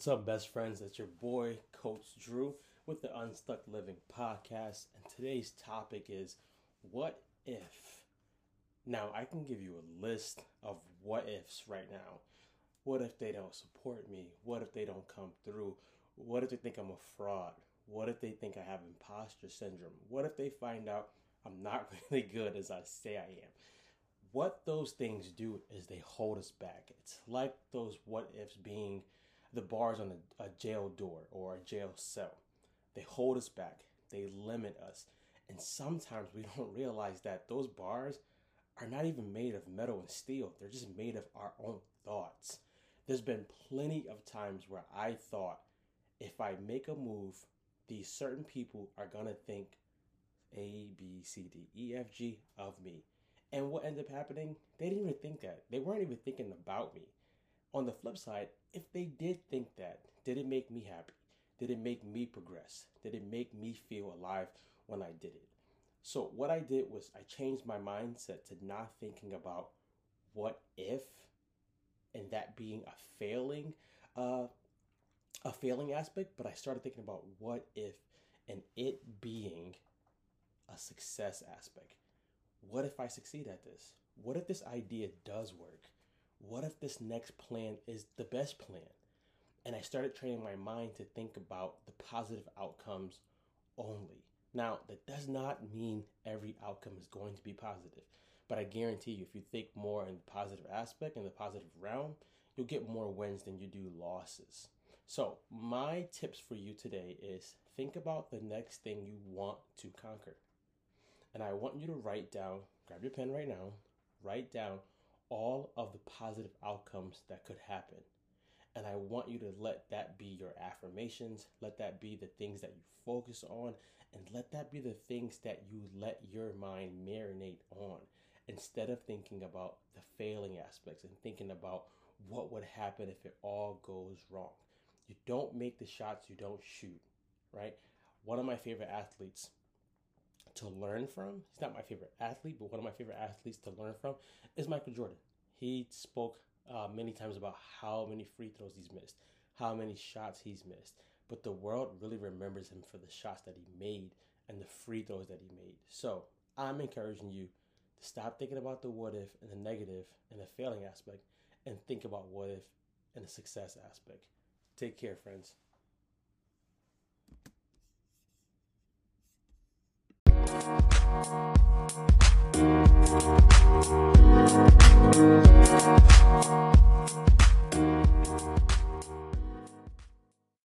What's up, best friends? It's your boy, Coach Drew, with the Unstuck Living podcast. And today's topic is what if? Now, I can give you a list of what ifs right now. What if they don't support me? What if they don't come through? What if they think I'm a fraud? What if they think I have imposter syndrome? What if they find out I'm not really good as I say I am? What those things do is they hold us back. It's like those what ifs being the bars on a, a jail door or a jail cell. They hold us back, they limit us. And sometimes we don't realize that those bars are not even made of metal and steel, they're just made of our own thoughts. There's been plenty of times where I thought if I make a move, these certain people are to think A, B, C, D, E, F, G of me. And what ended up happening? They didn't even think that. They weren't even thinking about me. On the flip side, if they did think that, did it make me happy? Did it make me progress? Did it make me feel alive when I did it? So, what I did was I changed my mindset to not thinking about what if and that being a failing uh, a failing aspect, but I started thinking about what if and it being a success aspect. What if I succeed at this? What if this idea does work? What if this next plan is the best plan? And I started training my mind to think about the positive outcomes only. Now, that does not mean every outcome is going to be positive, but I guarantee you, if you think more in the positive aspect, in the positive realm, you'll get more wins than you do losses. So, my tips for you today is think about the next thing you want to conquer. And I want you to write down, grab your pen right now, write down all of the positive outcomes that could happen. And I want you to let that be your affirmations, let that be the things that you focus on, and let that be the things that you let your mind marinate on instead of thinking about the failing aspects and thinking about what would happen if it all goes wrong. You don't make the shots you don't shoot, right? One of my favorite athletes to learn from, he's not my favorite athlete, but one of my favorite athletes to learn from is Michael Jordan. He spoke uh, many times about how many free throws he's missed, how many shots he's missed. But the world really remembers him for the shots that he made and the free throws that he made. So I'm encouraging you to stop thinking about the what if and the negative and the failing aspect and think about what if and the success aspect. Take care, friends.